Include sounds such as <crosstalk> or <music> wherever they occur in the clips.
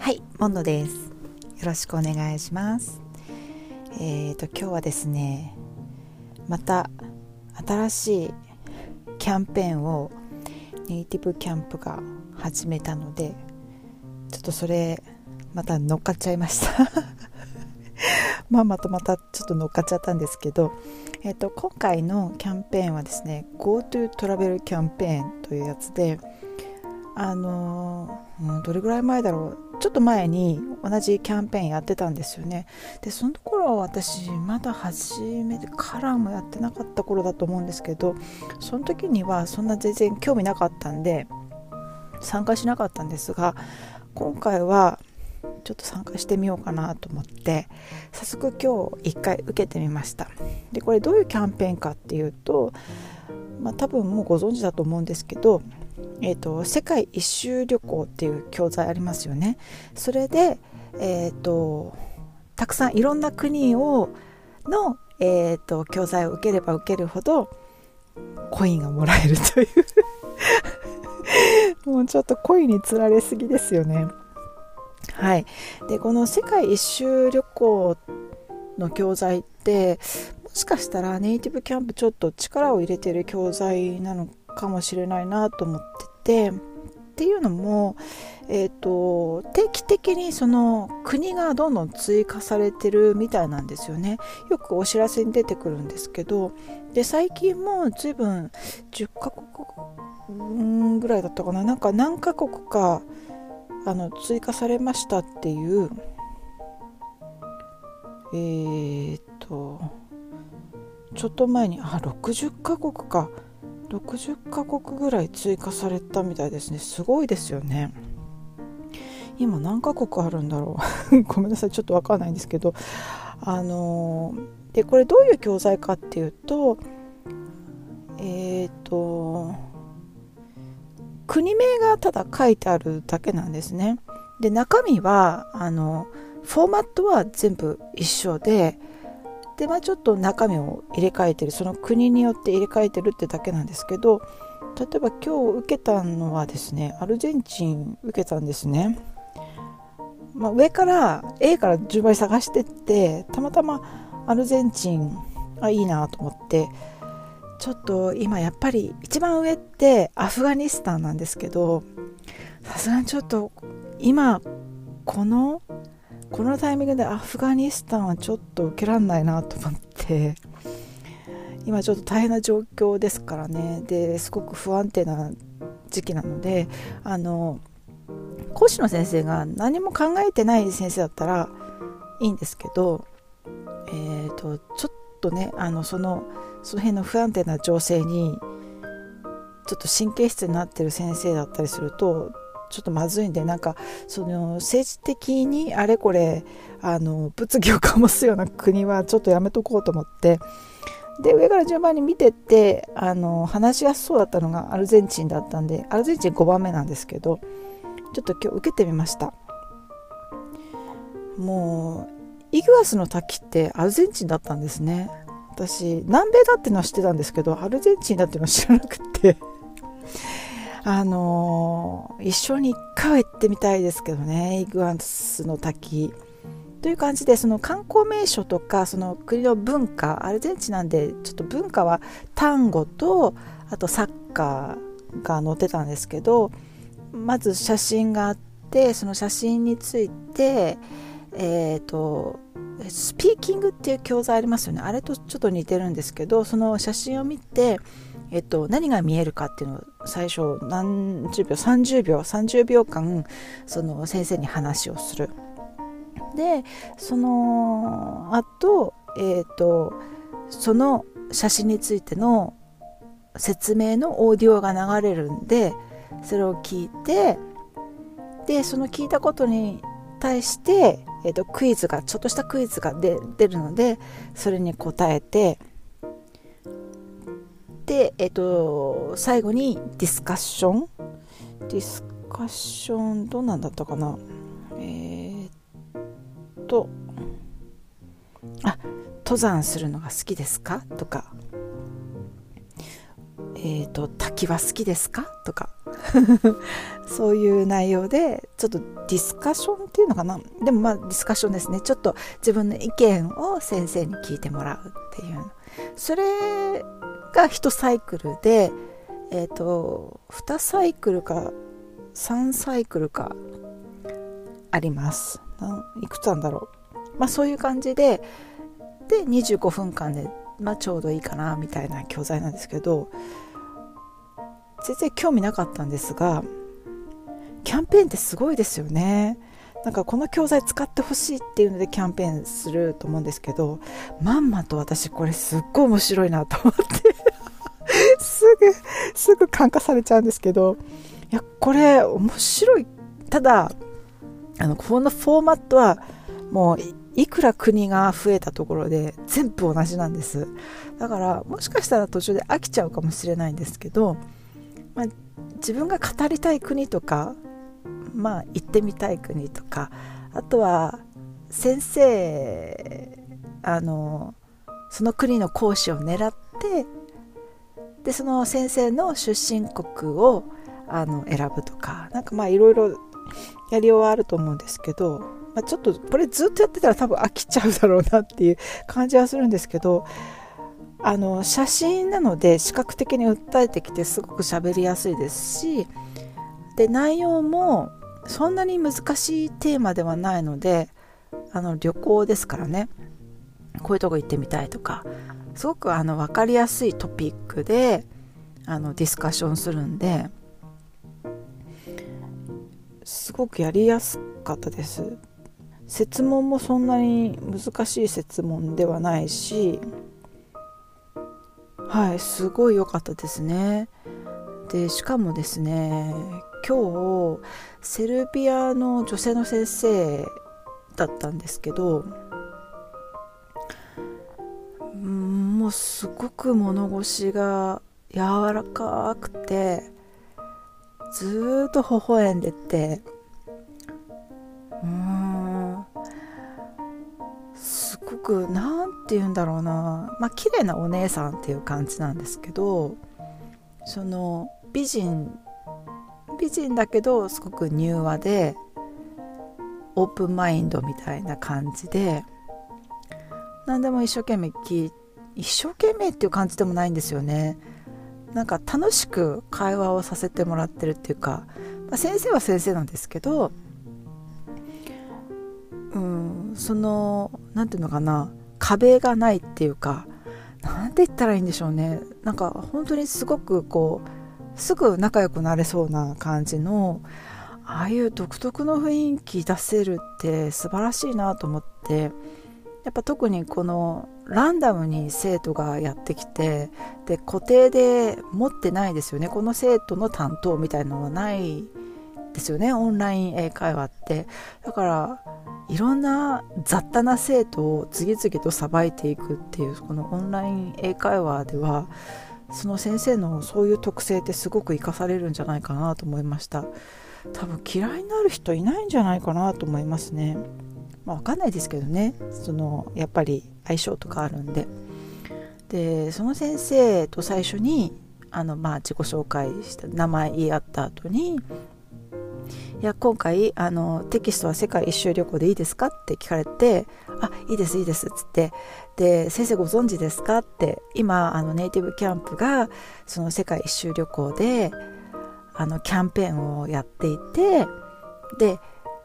はい、モンドです。よろしくお願いします。えーと今日はですね、また新しいキャンペーンをネイティブキャンプが始めたので、ちょっとそれまた乗っかっちゃいました。<laughs> まあまたまたちょっと乗っかっちゃったんですけど、えー、と今回のキャンペーンはですね GoTo トラベルキャンペーンというやつであのーどれぐらい前だろう？ちょっと前に同じキャンペーンやってたんですよね。でその頃私まだ初めてカラーもやってなかった頃だと思うんですけどその時にはそんな全然興味なかったんで参加しなかったんですが今回はちょっと参加してみようかなと思って早速今日1回受けてみました。でこれどういうキャンペーンかっていうと、まあ、多分もうご存知だと思うんですけど、えーと、世界一周旅行っていう教材ありますよね。それで、えーと、たくさんいろんな国をの、えーと教材を受ければ受けるほどコインがもらえるという。<laughs> もうちょっとコインにつられすぎですよね。はい、でこの世界一周旅行の教材ってもしかしたらネイティブキャンプちょっと力を入れてる教材なのかもしれないなと思っててっていうのも、えーと、定期的にその国がどんどん追加されてるみたいなんですよね。よくお知らせに出てくるんですけどで最近も随分10カ国ぐらいだったかな。なんか何カ国かあの追加されましたっていうえー、っとちょっと前にあ60カ国か。60カ国ぐらい追加されたみたいですね。すごいですよね。今何カ国あるんだろう。<laughs> ごめんなさい。ちょっと分かんないんですけど。あのー、でこれどういう教材かっていうとえー、っと国名がただ書いてあるだけなんですね。で中身はあのフォーマットは全部一緒でで、まあ、ちょっと中身を入れ替えてるその国によって入れ替えてるってだけなんですけど例えば今日受けたのはですねアルゼンチン受けたんですね。まあ、上から A から順番に探してってたまたまアルゼンチンあいいなと思ってちょっと今やっぱり一番上ってアフガニスタンなんですけどさすがにちょっと今このこのタイミングでアフガニスタンはちょっと受けられないなと思って今ちょっと大変な状況ですからね。ですごく不安定な時期なのであの講師の先生が何も考えてない先生だったらいいんですけどえー、とちょっとねあのそのその辺の不安定な情勢にちょっと神経質になってる先生だったりするとちょっとまずいんでなんかその政治的にあれこれあの物議を醸すような国はちょっとやめとこうと思ってで上から順番に見てってあの話しやすそうだったのがアルゼンチンだったんでアルゼンチン5番目なんですけどちょっと今日受けてみました。もうイグアスの滝ってアルゼンチンだったんですね。私南米だってのは知ってたんですけどアルゼンチンだっていうのは知らなくて。あの、一緒に一回は行ってみたいですけどねイグアスの滝。という感じでその観光名所とかその国の文化アルゼンチンなんでちょっと文化は単語とあとサッカーが載ってたんですけどまず写真があってその写真についてえっ、ー、とスピーキングっていう教材ありますよね。あれとちょっと似てるんですけどその写真を見て、えっと、何が見えるかっていうのを最初何十秒30秒30秒間その先生に話をする。でその後えっ、とその写真についての説明のオーディオが流れるんでそれを聞いてでその聞いたことに対してえーと、クイズがちょっとしたクイズが出るのでそれに答えてで、えーと、最後にディスカッションディスカッションどうなんだったかな？えー、と。あ登山するのが好きですか？とか。えーと、と滝は好きですか？とか。<laughs> そういう内容でちょっとディスカッションっていうのかな？でもまあディスカッションですね。ちょっと自分の意見を先生に聞いてもらうっていう。それが1サイクルでえっ、ー、と2サイクルか3サイクルかあります。いくつなんだろう。まあそういう感じでで25分間で、まあ、ちょうどいいかなみたいな教材なんですけど全然興味なかったんですがキャンペーンってすごいですよね。なんかこの教材使ってほしいっていうのでキャンペーンすると思うんですけどまんまと私これすっごい面白いなと思って。<laughs> すぐすぐ感化されちゃうんですけどいやこれ面白い。ただあのこのフォーマットはもういくら国が増えたところで全部同じなんです。だからもしかしたら途中で飽きちゃうかもしれないんですけど、まあ、自分が語りたい国とかまあ、行ってみたい国とかあとは先生あのその国の講師を狙ってでその先生の出身国をあの選ぶとかなんかまあいろいろやりようはあると思うんですけど、まあ、ちょっとこれずっとやってたら多分飽きちゃうだろうなっていう感じはするんですけどあの写真なので視覚的に訴えてきてすごく喋りやすいですしで内容もそんなに難しいテーマではないのであの旅行ですからね。こういうとこ行ってみたいとかすごくあの分かりやすいトピックであのディスカッションするんですごくやりやすかったです。設問もそんなに難しい設問ではないしはいすごい良かったですね。でしかもですね今日セルビアの女性の先生だったんですけどもうすごく物腰が柔らかくてずっと微笑んでてうんすごくなんて言うんだろうな。まあ綺麗なお姉さんっていう感じなんですけどその美人美人だけどすごく柔和でオープンマインドみたいな感じで何でも一生懸命聞一生懸命っていう感じでもないんですよね。なんか楽しく会話をさせてもらってるっていうか、まあ、先生は先生なんですけどうんその何て言うのかな壁がないっていうか何て言ったらいいんでしょうね。なんか本当にすごくこうすぐ仲良くなれそうな感じのああいう独特の雰囲気出せるって素晴らしいなと思ってやっぱ特にこのランダムに生徒がやってきてで固定で持ってないですよね。この生徒の担当みたいなのはないですよね。オンライン英会話って。だからいろんな雑多な生徒を次々とさばいていくっていうこのオンライン英会話ではその先生のそういう特性ってすごく生かされるんじゃないかなと思いました。多分嫌いになる人いないんじゃないかなと思いますね。まあ分かんないですけどね。そのやっぱり相性とかあるんで。でその先生と最初にあのまあ自己紹介した名前言い合った後にいや今回あのテキストは世界一周旅行でいいですかって聞かれてあいいですいいですっつって。で先生ご存知ですか？って。今あのネイティブキャンプがその世界一周旅行であのキャンペーンをやっていて。で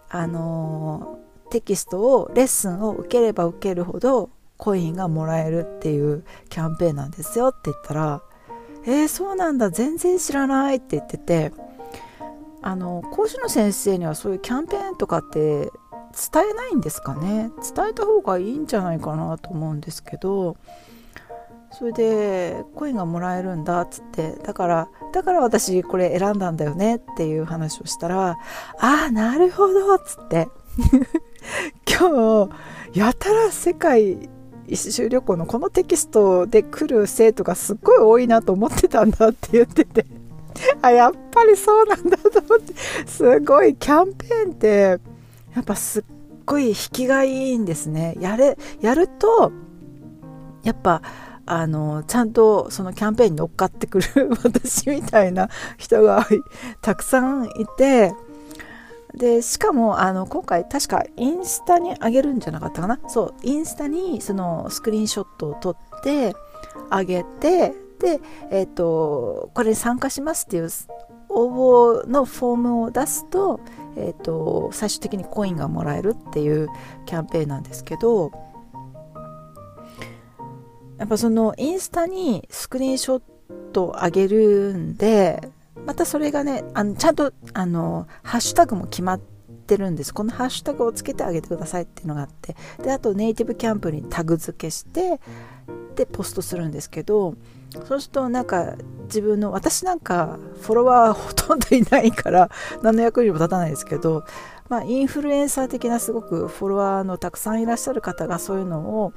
あのテキストをレッスンを受ければ受けるほどコインがもらえるっていうキャンペーンなんですよって言ったら「えー、そうなんだ。全然知らない」って言ってて。あの講師の先生にはそういうキャンペーンとかって伝えないんですかね？伝えた方がいいんじゃないかなと思うんですけどそれでコインがもらえるんだっつって。だからだから私これ選んだんだよねっていう話をしたらああなるほどっつって。<laughs> 今日やたら世界一周旅行のこのテキストで来る生徒がすっごい多いなと思ってたんだって言ってて。あ、やっぱりそうなんだと思って、すごいキャンペーンって、やっぱすっごい引きがいいんですね。やれ、やると、やっぱ、あのちゃんとそのキャンペーンに乗っかってくる <laughs> 私みたいな人がたくさんいて。でしかもあの今回確かインスタに上げるんじゃなかったかな。そうインスタにそのスクリーンショットを撮ってあげてで、えーと、これに参加しますっていう応募のフォームを出すと,、えーと最終的にコインがもらえるっていうキャンペーンなんですけどやっぱそのインスタにスクリーンショットを上げるんでまたそれがねあのちゃんとあのハッシュタグも決まってるんです。このハッシュタグをつけてあげてくださいっていうのがあってであとネイティブキャンプにタグ付けしてでポストするんですけどそうするとなんか自分の私なんかフォロワーほとんどいないから何の役にも立たないですけど、まあ、インフルエンサー的なすごくフォロワーのたくさんいらっしゃる方がそういうのを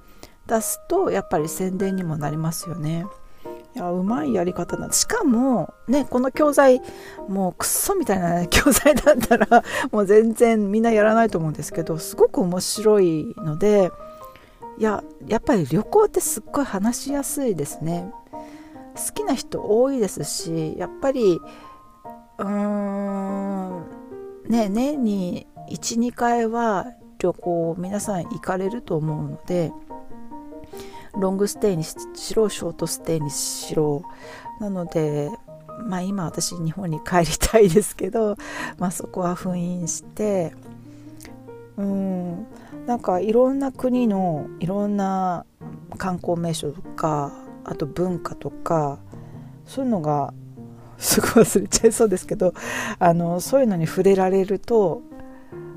出すとやっぱり宣伝にもなりますよね。いやうまいやり方なしかもねこの教材もうクソみたいな、教材だったらもう全然みんなやらないと思うんですけどすごく面白いのでいややっぱり旅行ってすっごい話しやすいですね。好きな人多いですしやっぱりうーんね年に12回は旅行皆さん行かれると思うのでロングステイにしろショートステイにしろなのでまあ今私日本に帰りたいですけど、まあ、そこは封印してうんなんかいろんな国のいろんな観光名所とかあと文化とかそういうのが <laughs> すごい忘れちゃいそうですけどあのそういうのに触れられると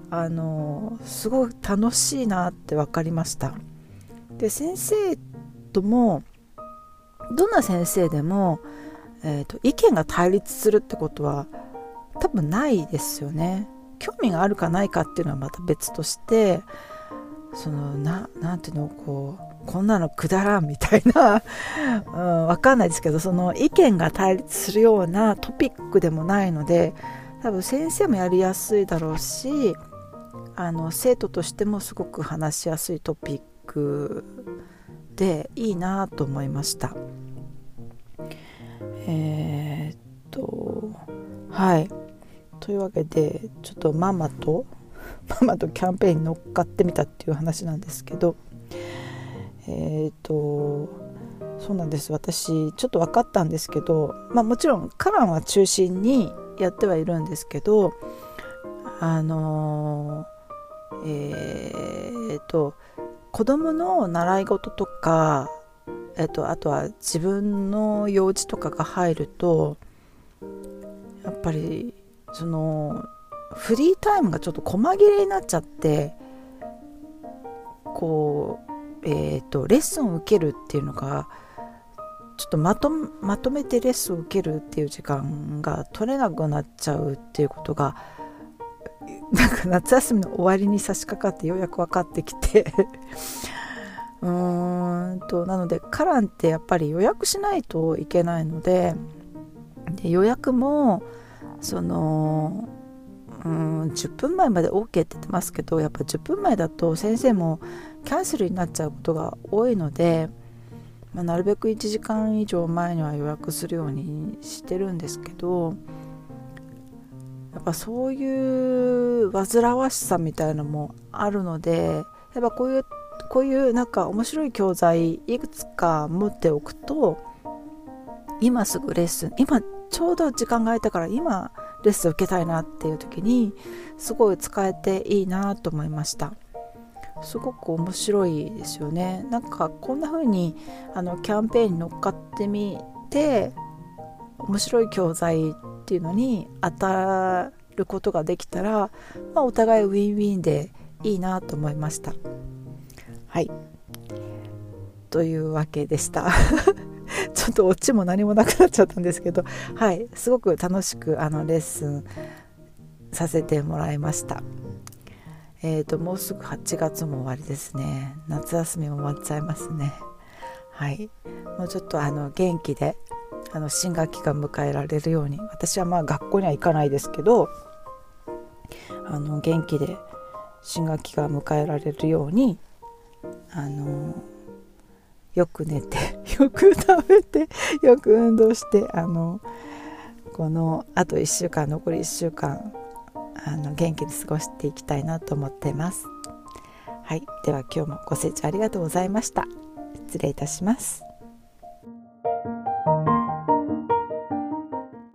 あのすごい楽しいなって分かりました。で先生ともどんな先生でも、えーと、意見が対立するってことは多分ないですよね。興味があるかないかっていうのはまた別としてそのななんていうのこうこんなのくだらんみたいな、<laughs> うん、わかんないですけどその意見が対立するようなトピックでもないので多分先生もやりやすいだろうしあの生徒としてもすごく話しやすいトピックでいいなと思いました。えー、っとはい。というわけでちょっとママと <laughs> ママとキャンペーンに乗っかってみたっていう話なんですけどえー、とそうなんです。私ちょっと分かったんですけどまあもちろんカランは中心にやってはいるんですけどあのえー、っと子供の習い事とか、えっと、あとは自分の用事とかが入るとやっぱりそのフリータイムがちょっと細切れになっちゃってこうえっ、ー、とレッスンを受けるっていうのがちょっとまとまとめてレッスンを受けるっていう時間が取れなくなっちゃうっていうことがなんか夏休みの終わりに差し掛かってようやく分かってきて。<laughs> うーんとなのでカランってやっぱり予約しないといけないのでで予約もそのうん10分前まで OK って言ってますけどやっぱ10分前だと先生もキャンセルになっちゃうことが多いので、まあ、なるべく1時間以上前には予約するようにしてるんですけどやっぱそういう煩わしさみたいのもあるのでやっぱこういうこういうなんか面白い教材いくつか持っておくと今すぐレッスン今ちょうど時間が空いたから今レッスン受けたいなっていう時にすごい使えていいなと思いました。すごく面白いですよね。なんかこんな風にあにキャンペーンに乗っかってみて面白い教材っていうのに当たることができたら、まあ、お互いウィンウィンでいいなと思いました。はい。というわけでした。ちょっとオチも何もなくなっちゃったんですけどはいすごく楽しくあのレッスンさせてもらいました。えーともうすぐ8月も終わりですね。夏休みも終わっちゃいますね。はい。もうちょっとあの元気であの新学期が迎えられるように私はまあ学校には行かないですけどあの元気で新学期が迎えられるようにあのよく寝てよく食べてよく運動してあのこのあと1週間残り1週間あの元気に過ごしていきたいなと思ってます。はい。では今日もご清聴ありがとうございました。失礼いたします。